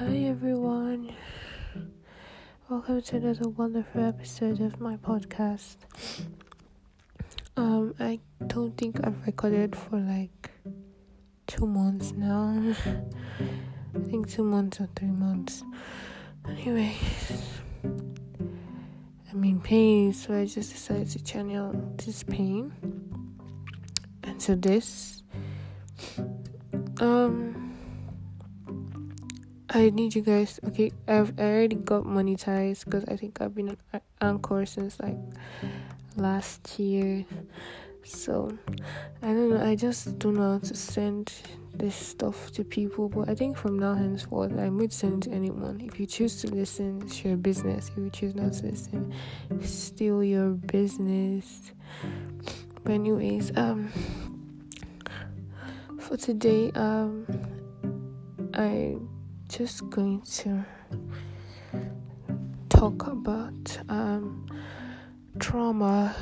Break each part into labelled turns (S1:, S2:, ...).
S1: Hi everyone. Welcome to another wonderful episode of my podcast. Um, I don't think I've recorded for like two months now. I think two months or three months. Anyway, I'm in pain, so I just decided to channel this pain into this. Um I need you guys. Okay, I've I already got monetized because I think I've been on Anchor since like last year. So I don't know. I just don't know how to send this stuff to people. But I think from now henceforth, I would send to anyone. If you choose to listen, it's your business. If you choose not to listen, it's still your business. But anyways, um, for today, um, I just going to talk about um, trauma.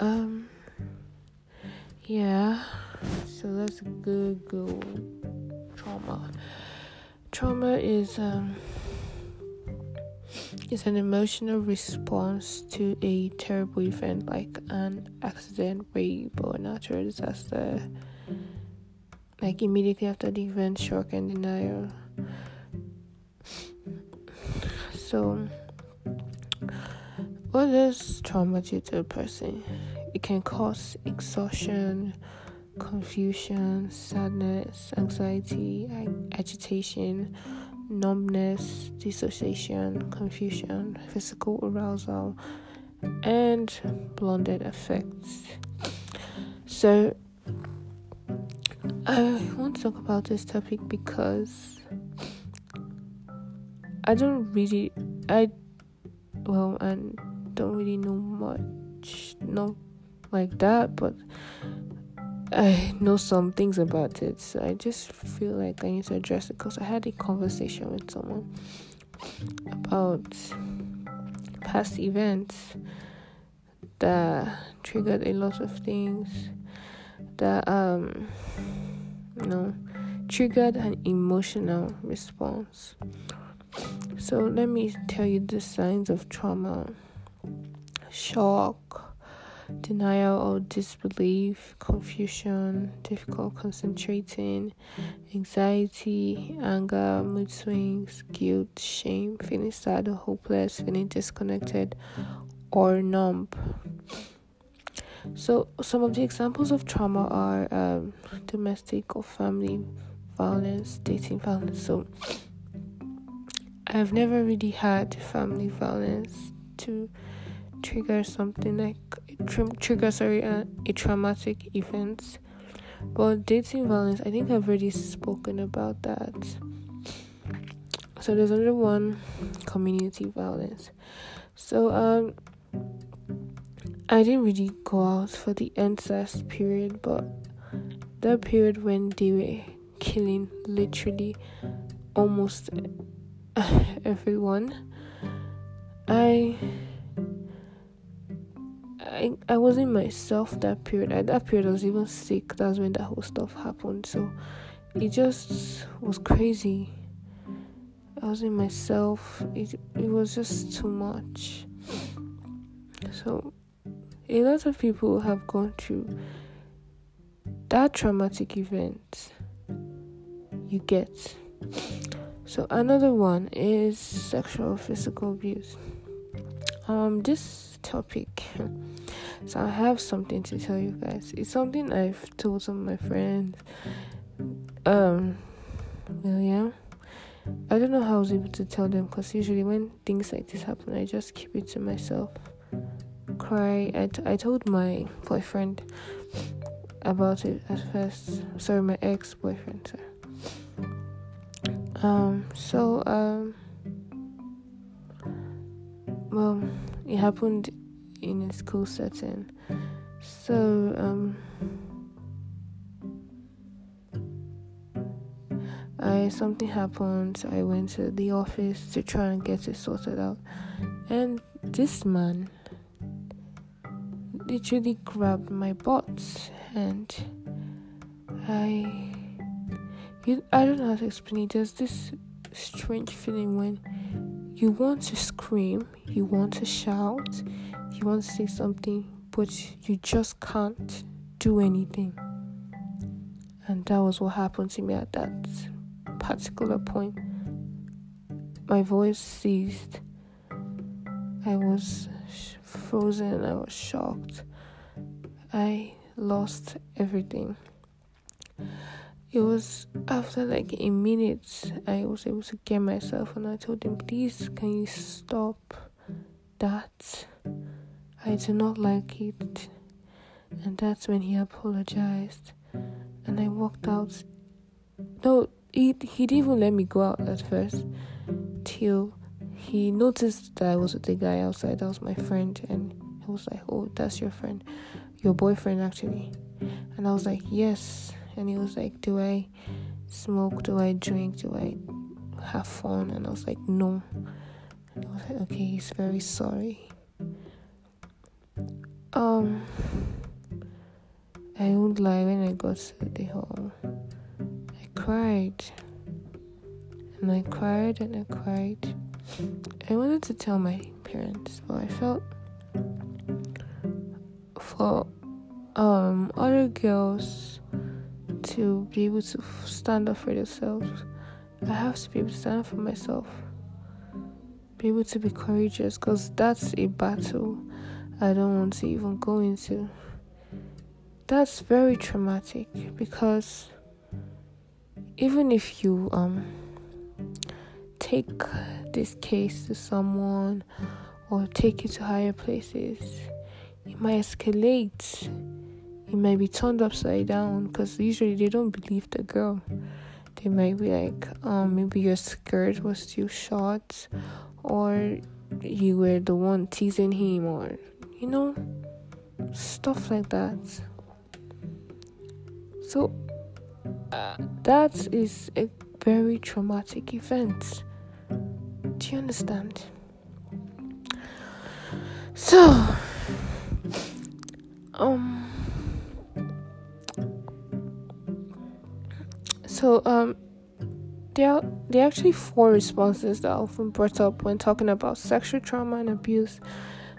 S1: Um, yeah, so let's Google trauma. Trauma is um, is an emotional response to a terrible event like an accident, rape, or natural disaster like immediately after the event, shock and denial. So, what does trauma do to a person? It can cause exhaustion, confusion, sadness, anxiety, agitation, numbness, dissociation, confusion, physical arousal, and blended effects. So, I want to talk about this topic because I don't really, I, well, I don't really know much, not like that, but I know some things about it. So I just feel like I need to address it because I had a conversation with someone about past events that triggered a lot of things that um you know, triggered an emotional response. So let me tell you the signs of trauma shock, denial or disbelief, confusion, difficult concentrating, anxiety, anger, mood swings, guilt, shame, feeling sad or hopeless, feeling disconnected or numb. So, some of the examples of trauma are um, domestic or family violence, dating violence. So, I've never really had family violence to trigger something like tr- trigger sorry uh, a traumatic event. But dating violence, I think I've already spoken about that. So there's another one, community violence. So um I didn't really go out for the EndSARS period, but that period when they were killing literally almost everyone, I I I wasn't myself that period. At that period, I was even sick. That's when that whole stuff happened. So it just was crazy. I wasn't myself. It it was just too much. So a lot of people have gone through that traumatic event you get. So another one is sexual physical abuse. Um this topic so I have something to tell you guys. It's something I've told some of my friends. Um well yeah. I don't know how I was able to tell them because usually when things like this happen I just keep it to myself cry. I, t- I told my boyfriend about it at first. Sorry, my ex boyfriend. Um, so, um, well, it happened in a school setting. So, um, I something happened. I went to the office to try and get it sorted out, and this man literally grabbed my butt and I you, I don't know how to explain it. There's this strange feeling when you want to scream, you want to shout, you want to say something, but you just can't do anything. And that was what happened to me at that particular point. My voice ceased. I was frozen, I was shocked. I lost everything. It was after like a minute I was able to get myself and I told him, Please, can you stop that? I do not like it. And that's when he apologized. And I walked out. No, he, he didn't even let me go out at first. Till he noticed that I was with the guy outside. That was my friend. And he was like, Oh, that's your friend. Your boyfriend, actually. And I was like, Yes. And he was like, Do I smoke? Do I drink? Do I have fun? And I was like, No. And I was like, Okay, he's very sorry. Um, I won't lie, when I got to the hall, I cried. And I cried and I cried. I wanted to tell my parents, but I felt for um other girls to be able to stand up for themselves, I have to be able to stand up for myself. Be able to be courageous because that's a battle I don't want to even go into. That's very traumatic because even if you um take this case to someone or take it to higher places, it might escalate. It might be turned upside down because usually they don't believe the girl. They might be like, um, maybe your skirt was too short, or you were the one teasing him, or you know, stuff like that. So, uh, that is a very traumatic event. Do you understand? So, um, so um, there are there are actually four responses that are often brought up when talking about sexual trauma and abuse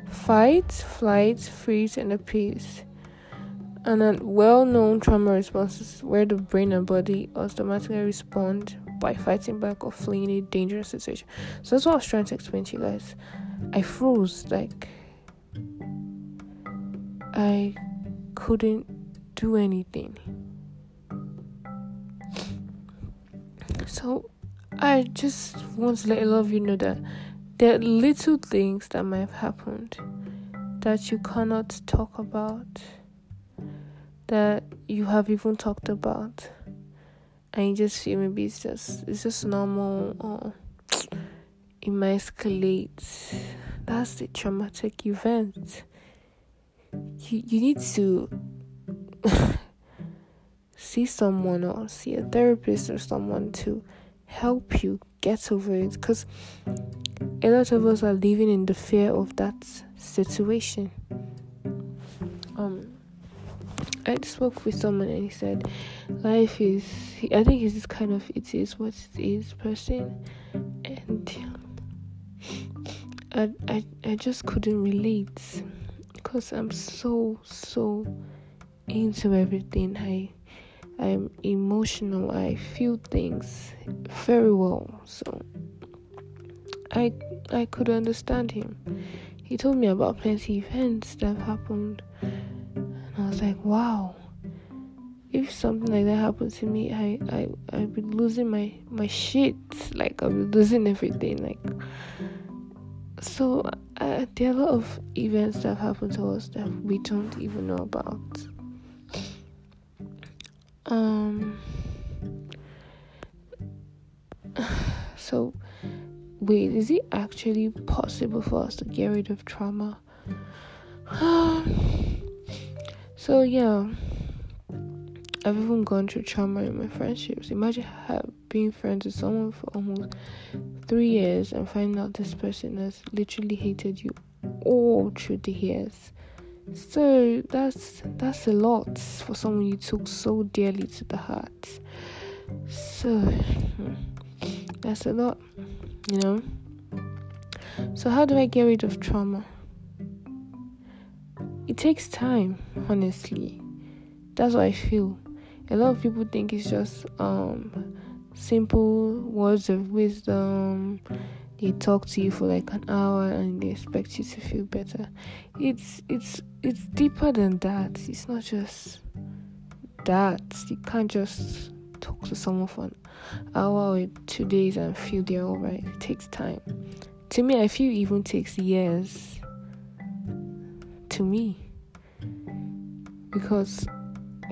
S1: fight, flight, freeze, and appease. And a well known trauma responses where the brain and body automatically respond by fighting back or fleeing a dangerous situation. So that's what I was trying to explain to you guys. I froze, like, I couldn't do anything. So I just want to let a lot of you know that there are little things that might have happened that you cannot talk about, that you have even talked about, and just feel maybe it's just it's just normal or it might escalate. That's the traumatic event. You you need to see someone or see a therapist or someone to help you get over it because a lot of us are living in the fear of that situation. Um, I spoke with someone and he said, "Life is." I think it's kind of it is what it is person, and I I I just couldn't relate because I'm so so into everything. I I'm emotional. I feel things very well. So I I could understand him. He told me about plenty events that have happened, and I was like, wow. If something like that happened to me, I I I'd be losing my my shit. Like I'd be losing everything. Like so, uh, there are a lot of events that have happened to us that we don't even know about. Um. So, wait, is it actually possible for us to get rid of trauma? so yeah, I've even gone through trauma in my friendships. Imagine being friends with someone for almost three years and finding out this person has literally hated you all through the years. So that's that's a lot for someone you took so dearly to the heart. So hmm, that's a lot, you know. So how do I get rid of trauma? It takes time, honestly. That's what I feel. A lot of people think it's just um simple words of wisdom. They talk to you for like an hour and they expect you to feel better. It's it's it's deeper than that. It's not just that. You can't just talk to someone for an hour or two days and feel they're alright. It takes time. To me I feel even takes years. To me. Because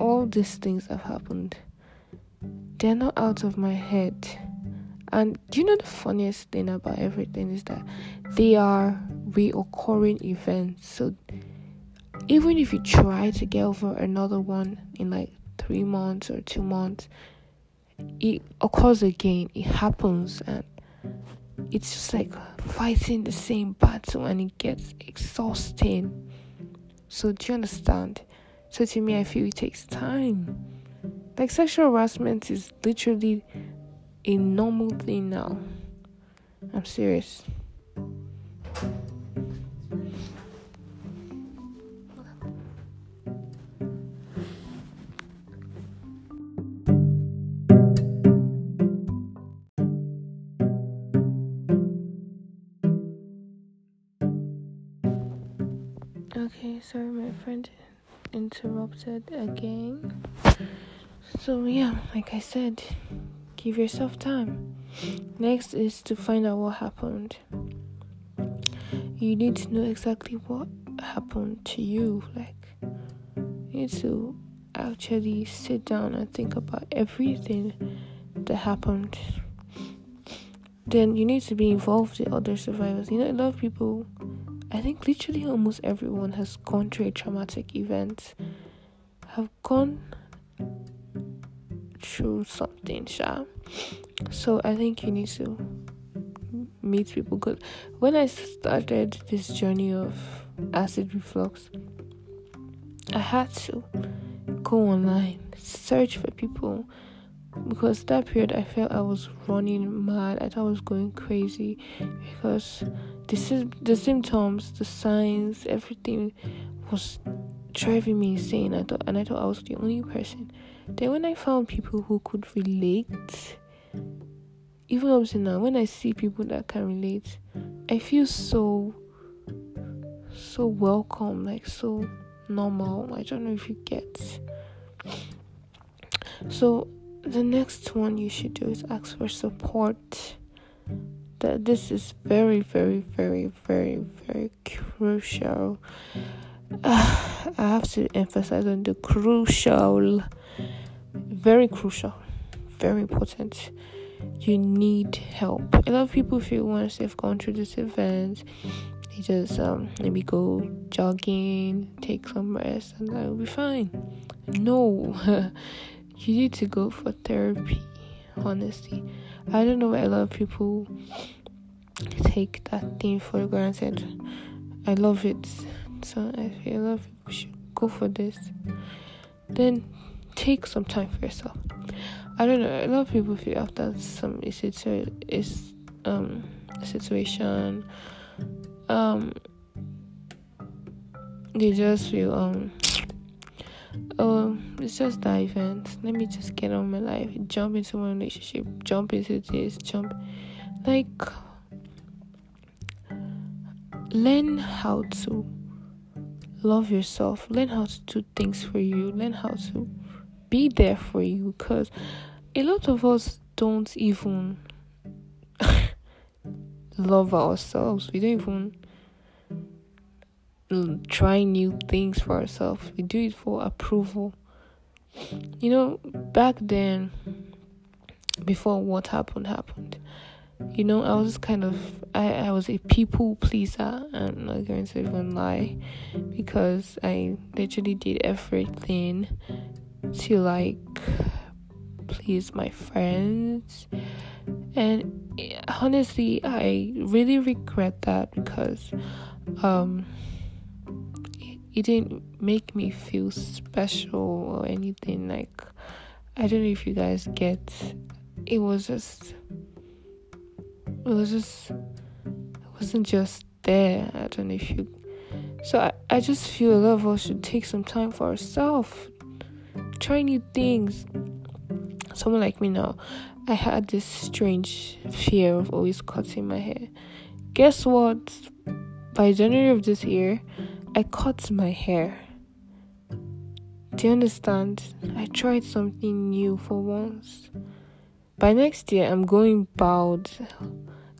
S1: all these things have happened they're not out of my head. And do you know the funniest thing about everything is that they are reoccurring events. So even if you try to get over another one in like three months or two months, it occurs again. It happens, and it's just like fighting the same battle, and it gets exhausting. So do you understand? So to me, I feel it takes mm. time like sexual harassment is literally a normal thing now. I'm serious. Okay, sorry, my friend interrupted again. So, yeah, like I said, give yourself time. Next is to find out what happened. You need to know exactly what happened to you. Like, you need to actually sit down and think about everything that happened. Then you need to be involved with other survivors. You know, a lot of people, I think literally almost everyone has gone through a traumatic event, have gone through something, sha. So I think you need to meet people. Cause when I started this journey of acid reflux, I had to go online, search for people because that period I felt I was running mad. I thought I was going crazy because the the symptoms, the signs, everything was driving me insane. I thought, and I thought I was the only person. Then when I found people who could relate, even up to now, when I see people that can relate, I feel so, so welcome, like so normal. I don't know if you get. So the next one you should do is ask for support. That this is very, very, very, very, very crucial. Uh, I have to emphasize on the crucial very crucial, very important. You need help. A lot of people feel once they've gone through this event, they just um, maybe go jogging, take some rest, and that will be fine. No, you need to go for therapy. Honestly, I don't know why a lot of people take that thing for granted. I love it, so I feel a lot of people should go for this. Then take some time for yourself. I don't know. A lot of people feel after some is um situation, um, they just feel um oh it's just that event. Let me just get on my life, jump into my relationship, jump into this, jump. Like learn how to love yourself, learn how to do things for you, learn how to be there for you. Because a lot of us don't even love ourselves. We don't even try new things for ourselves. We do it for approval. You know, back then, before what happened happened, you know, I was kind of I, I was a people pleaser. I'm not going to even lie because I literally did everything to like please my friends and honestly i really regret that because um it, didn't make me feel special or anything like I don't know if you guys get. It was just. It was just. It wasn't just there. I don't know if you. So I, I just feel a lot of us should take some time for ourselves. Try new things. Someone like me now, I had this strange fear of always cutting my hair. Guess what? By January of this year, I cut my hair. Do you understand? I tried something new for once. By next year, I'm going bald.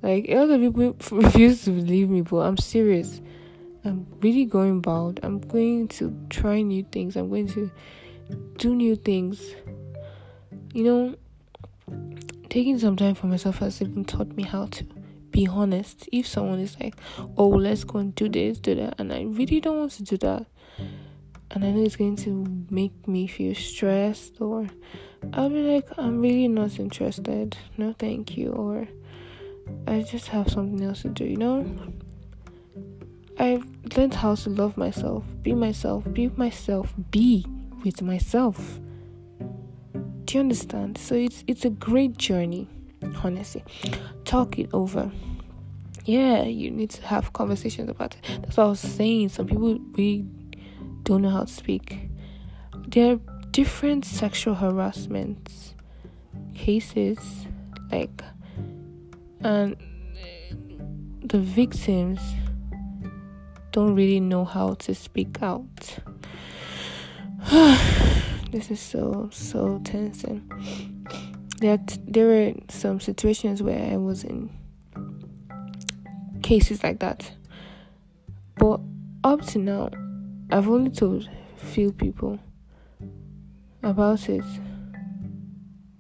S1: Like, a lot of people refuse to believe me, but I'm serious. I'm really going bald. I'm going to try new things. I'm going to do new things. You know, taking some time for myself has even taught me how to be honest. If someone is like, oh, let's go and do this, do that, and I really don't want to do that, and I know it's going to make me feel stressed, or I'll be like, I'm really not interested, no, thank you, or I just have something else to do, you know? I've learned how to love myself, be myself, be myself, be with myself. Do you understand? So it's it's a great journey, honestly. Talk it over. Yeah, you need to have conversations about it. That's what I was saying. Some people we don't know how to speak. There are different sexual harassment cases, like, and uh, the victims don't really know how to speak out. this is so so tensing. There there were some situations where I was in cases like that, but up to now, I've only told few people about it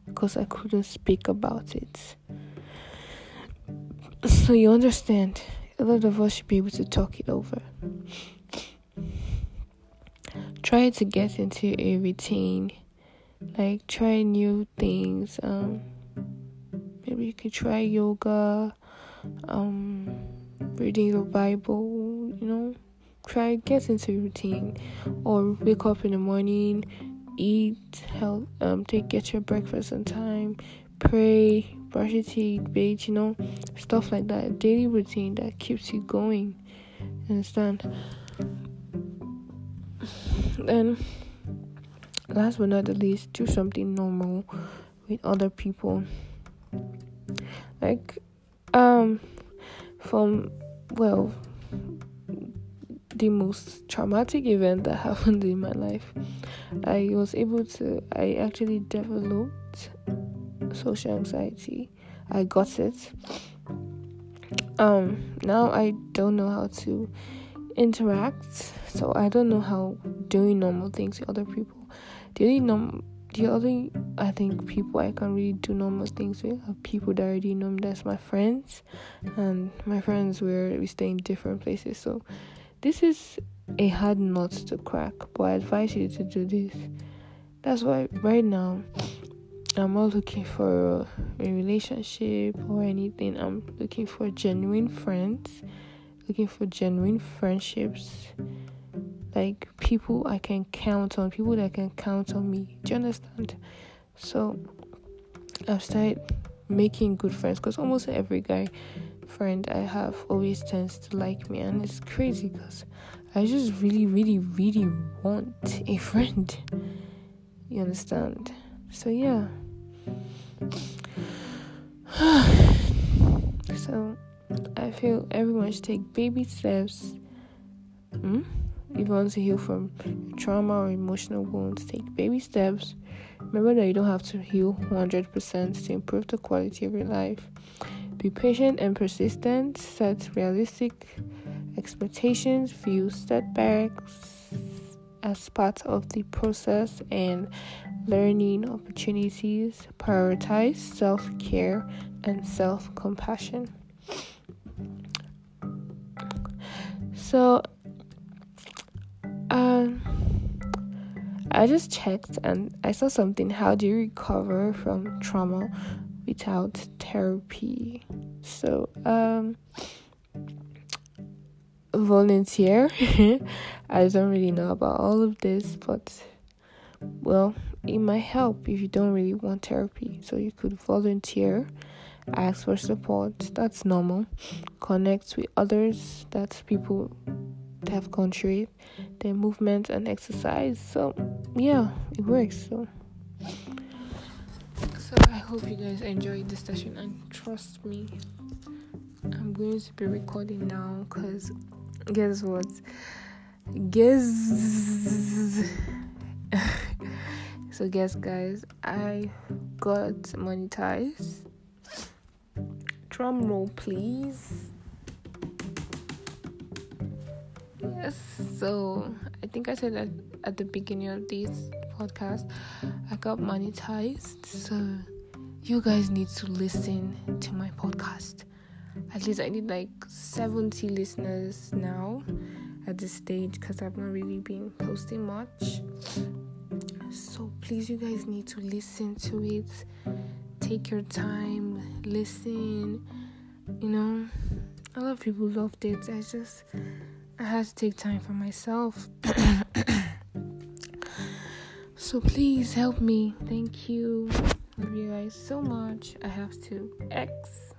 S1: because I couldn't speak about it. So you understand a lot of us should be able to talk it over. Try to get into a routine, like try new things. Um, maybe you could try yoga, um, reading the Bible. You know, try get into routine, or wake up in the morning, eat, help, um, take get your breakfast on time, pray, brush your teeth, bathe, you know, stuff like that. Daily routine that keeps you going. Understand? Then, last but not the least, do something normal with other people. Like, um, from well, the most traumatic event that happened in my life, I was able to. I actually developed social anxiety. I got it. Um, now I don't know how to interact, so I don't know how doing normal things with other people. The only norm, mm-hmm. the only I think people I can really do normal things with are people that already know me. That's my friends, and my friends where we stay in different places. So this is a hard nut to crack, but I advise you to do this. That's why right now I'm not looking for a relationship or anything. I'm looking for genuine friends, looking for genuine friendships, like people I can count on, people that can count on me. Do you understand? So I've started making good friends because almost every guy friend I have always tends to like me, and it's crazy because I just really, really, really want a friend. You understand? So, yeah. so I feel everyone should take baby steps. Hmm? If you want to heal from trauma or emotional wounds, take baby steps. Remember that you don't have to heal 100% to improve the quality of your life. Be patient and persistent. Set realistic expectations. View setbacks as part of the process and learning opportunities, prioritize self care and self compassion. So, um, I just checked and I saw something. How do you recover from trauma without therapy? So, um, volunteer. I don't really know about all of this, but well, it might help if you don't really want therapy. So you could volunteer, ask for support. That's normal. Connect with others. That's people that have it. Then movement and exercise. So yeah, it works. So. So I hope you guys enjoyed this session and trust me, I'm going to be recording now because guess what? Guess so guess guys, I got monetized. Drum roll please. So I think I said that at the beginning of this podcast, I got monetized. So you guys need to listen to my podcast. At least I need like 70 listeners now at this stage because I've not really been posting much. So please, you guys need to listen to it. Take your time, listen. You know, a lot of people loved it. I just I had to take time for myself. so please help me. Thank you. Love you guys so much. I have to X.